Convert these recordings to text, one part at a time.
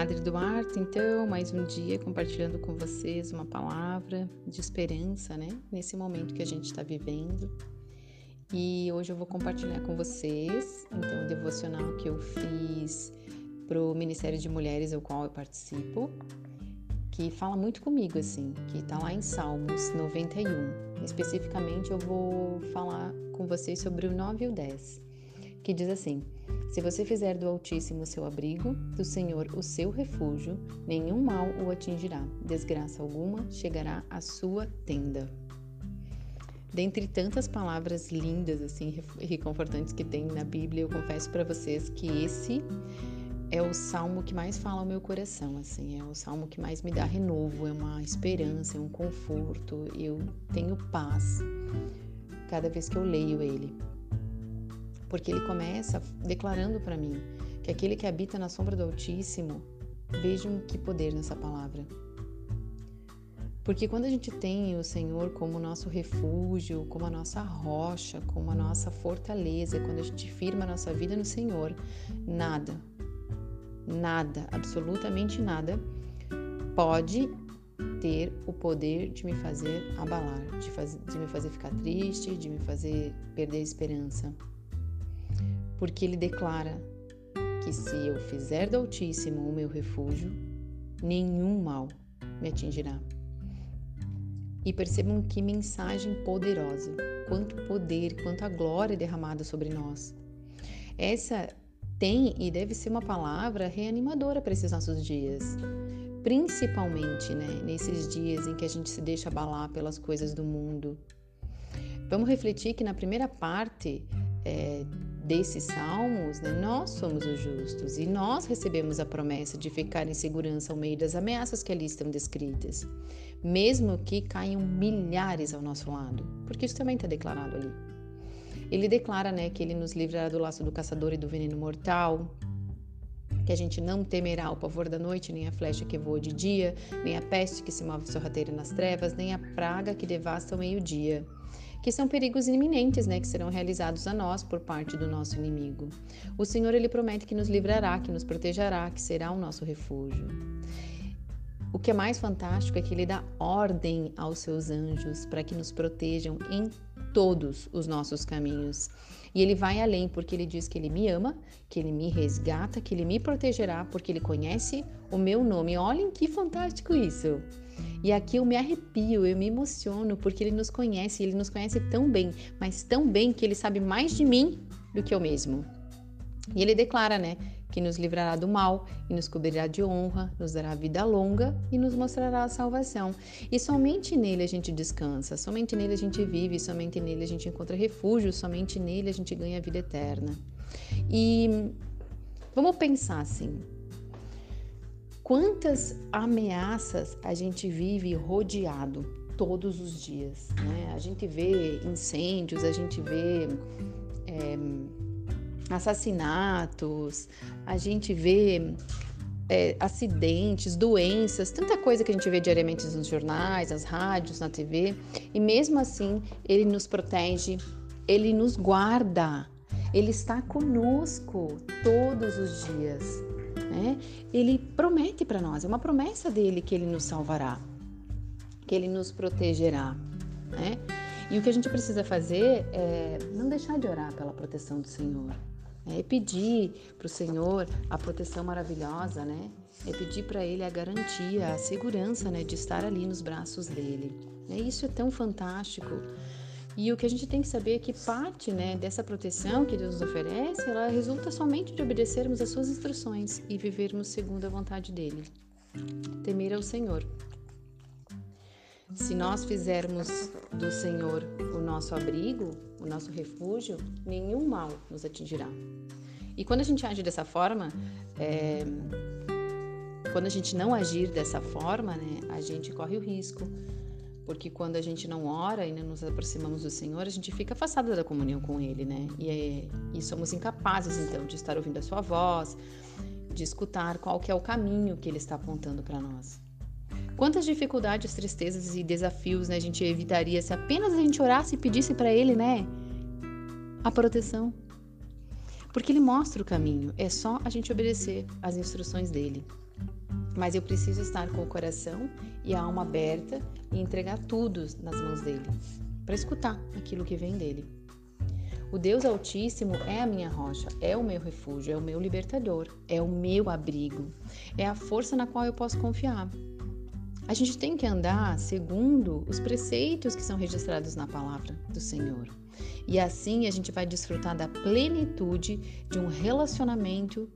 Adri Duarte, então, mais um dia compartilhando com vocês uma palavra de esperança, né? Nesse momento que a gente está vivendo. E hoje eu vou compartilhar com vocês, então, o devocional que eu fiz para o Ministério de Mulheres, ao qual eu participo, que fala muito comigo, assim, que está lá em Salmos 91. Especificamente, eu vou falar com vocês sobre o 9 e o 10, que diz assim. Se você fizer do Altíssimo seu abrigo, do Senhor o seu refúgio, nenhum mal o atingirá, desgraça alguma chegará à sua tenda. Dentre tantas palavras lindas assim reconfortantes que tem na Bíblia, eu confesso para vocês que esse é o salmo que mais fala ao meu coração, assim, é o salmo que mais me dá renovo, é uma esperança, é um conforto, eu tenho paz cada vez que eu leio ele porque ele começa declarando para mim que aquele que habita na sombra do Altíssimo, vejam que poder nessa palavra. Porque quando a gente tem o Senhor como nosso refúgio, como a nossa rocha, como a nossa fortaleza, quando a gente firma a nossa vida no Senhor, nada, nada, absolutamente nada, pode ter o poder de me fazer abalar, de, faz, de me fazer ficar triste, de me fazer perder a esperança porque ele declara que se eu fizer do Altíssimo o meu refúgio, nenhum mal me atingirá. E percebam que mensagem poderosa, quanto poder, quanta glória derramada sobre nós. Essa tem e deve ser uma palavra reanimadora para esses nossos dias, principalmente né, nesses dias em que a gente se deixa abalar pelas coisas do mundo. Vamos refletir que na primeira parte é, desses salmos, né, nós somos os justos e nós recebemos a promessa de ficar em segurança ao meio das ameaças que ali estão descritas, mesmo que caiam milhares ao nosso lado, porque isso também está declarado ali. Ele declara né, que ele nos livrará do laço do caçador e do veneno mortal, que a gente não temerá o pavor da noite, nem a flecha que voa de dia, nem a peste que se move sorrateira nas trevas, nem a praga que devasta ao meio-dia que são perigos iminentes, né, que serão realizados a nós por parte do nosso inimigo. O Senhor ele promete que nos livrará, que nos protegerá, que será o nosso refúgio. O que é mais fantástico é que ele dá ordem aos seus anjos para que nos protejam em todos os nossos caminhos. E ele vai além, porque ele diz que ele me ama, que ele me resgata, que ele me protegerá, porque ele conhece o meu nome. Olhem que fantástico isso! E aqui eu me arrepio, eu me emociono, porque ele nos conhece, ele nos conhece tão bem, mas tão bem que ele sabe mais de mim do que eu mesmo. E ele declara, né, que nos livrará do mal e nos cobrirá de honra, nos dará vida longa e nos mostrará a salvação. E somente nele a gente descansa, somente nele a gente vive, somente nele a gente encontra refúgio, somente nele a gente ganha vida eterna. E vamos pensar assim, Quantas ameaças a gente vive rodeado todos os dias, né? A gente vê incêndios, a gente vê é, assassinatos, a gente vê é, acidentes, doenças, tanta coisa que a gente vê diariamente nos jornais, nas rádios, na TV, e mesmo assim ele nos protege, ele nos guarda, ele está conosco todos os dias né? Ele promete para nós, é uma promessa dele que ele nos salvará, que ele nos protegerá, né? E o que a gente precisa fazer é não deixar de orar pela proteção do Senhor, é pedir para o Senhor a proteção maravilhosa, né? É pedir para Ele a garantia, a segurança, né, de estar ali nos braços dele. É isso é tão fantástico. E o que a gente tem que saber é que parte né, dessa proteção que Deus nos oferece, ela resulta somente de obedecermos às suas instruções e vivermos segundo a vontade dele. Temer ao Senhor. Se nós fizermos do Senhor o nosso abrigo, o nosso refúgio, nenhum mal nos atingirá. E quando a gente age dessa forma, é, quando a gente não agir dessa forma, né, a gente corre o risco porque quando a gente não ora e não nos aproximamos do Senhor, a gente fica afastada da comunhão com Ele, né? E, é, e somos incapazes, então, de estar ouvindo a Sua voz, de escutar qual que é o caminho que Ele está apontando para nós. Quantas dificuldades, tristezas e desafios né, a gente evitaria se apenas a gente orasse e pedisse para Ele, né? A proteção. Porque Ele mostra o caminho, é só a gente obedecer às instruções dele. Mas eu preciso estar com o coração e a alma aberta e entregar tudo nas mãos dele, para escutar aquilo que vem dele. O Deus Altíssimo é a minha rocha, é o meu refúgio, é o meu libertador, é o meu abrigo, é a força na qual eu posso confiar. A gente tem que andar segundo os preceitos que são registrados na palavra do Senhor. E assim a gente vai desfrutar da plenitude de um relacionamento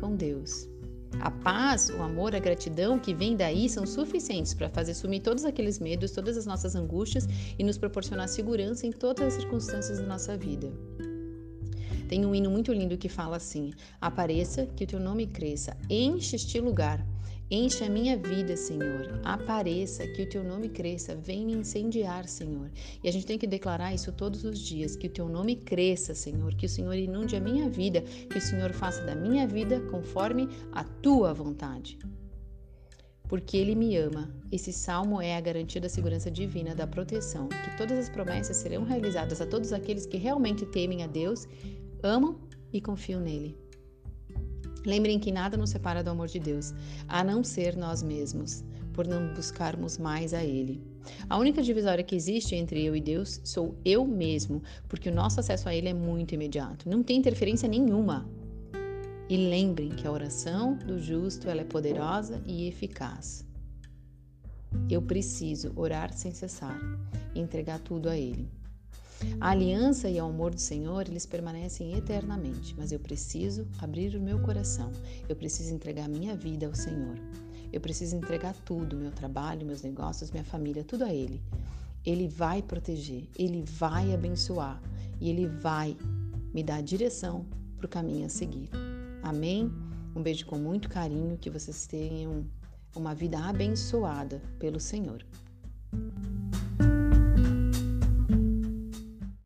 com Deus. A paz, o amor, a gratidão que vem daí são suficientes para fazer sumir todos aqueles medos, todas as nossas angústias e nos proporcionar segurança em todas as circunstâncias da nossa vida. Tem um hino muito lindo que fala assim: Apareça, que o teu nome cresça, enche este lugar, Enche a minha vida, Senhor. Apareça, que o teu nome cresça. Vem me incendiar, Senhor. E a gente tem que declarar isso todos os dias: que o teu nome cresça, Senhor. Que o Senhor inunde a minha vida. Que o Senhor faça da minha vida conforme a tua vontade. Porque Ele me ama. Esse salmo é a garantia da segurança divina, da proteção, que todas as promessas serão realizadas a todos aqueles que realmente temem a Deus, amam e confiam nele. Lembrem que nada nos separa do amor de Deus, a não ser nós mesmos, por não buscarmos mais a Ele. A única divisória que existe entre eu e Deus sou eu mesmo, porque o nosso acesso a Ele é muito imediato, não tem interferência nenhuma. E lembrem que a oração do justo ela é poderosa e eficaz. Eu preciso orar sem cessar entregar tudo a Ele. A aliança e o amor do Senhor, eles permanecem eternamente, mas eu preciso abrir o meu coração. Eu preciso entregar minha vida ao Senhor. Eu preciso entregar tudo, meu trabalho, meus negócios, minha família, tudo a Ele. Ele vai proteger, Ele vai abençoar e Ele vai me dar direção para o caminho a seguir. Amém? Um beijo com muito carinho, que vocês tenham uma vida abençoada pelo Senhor.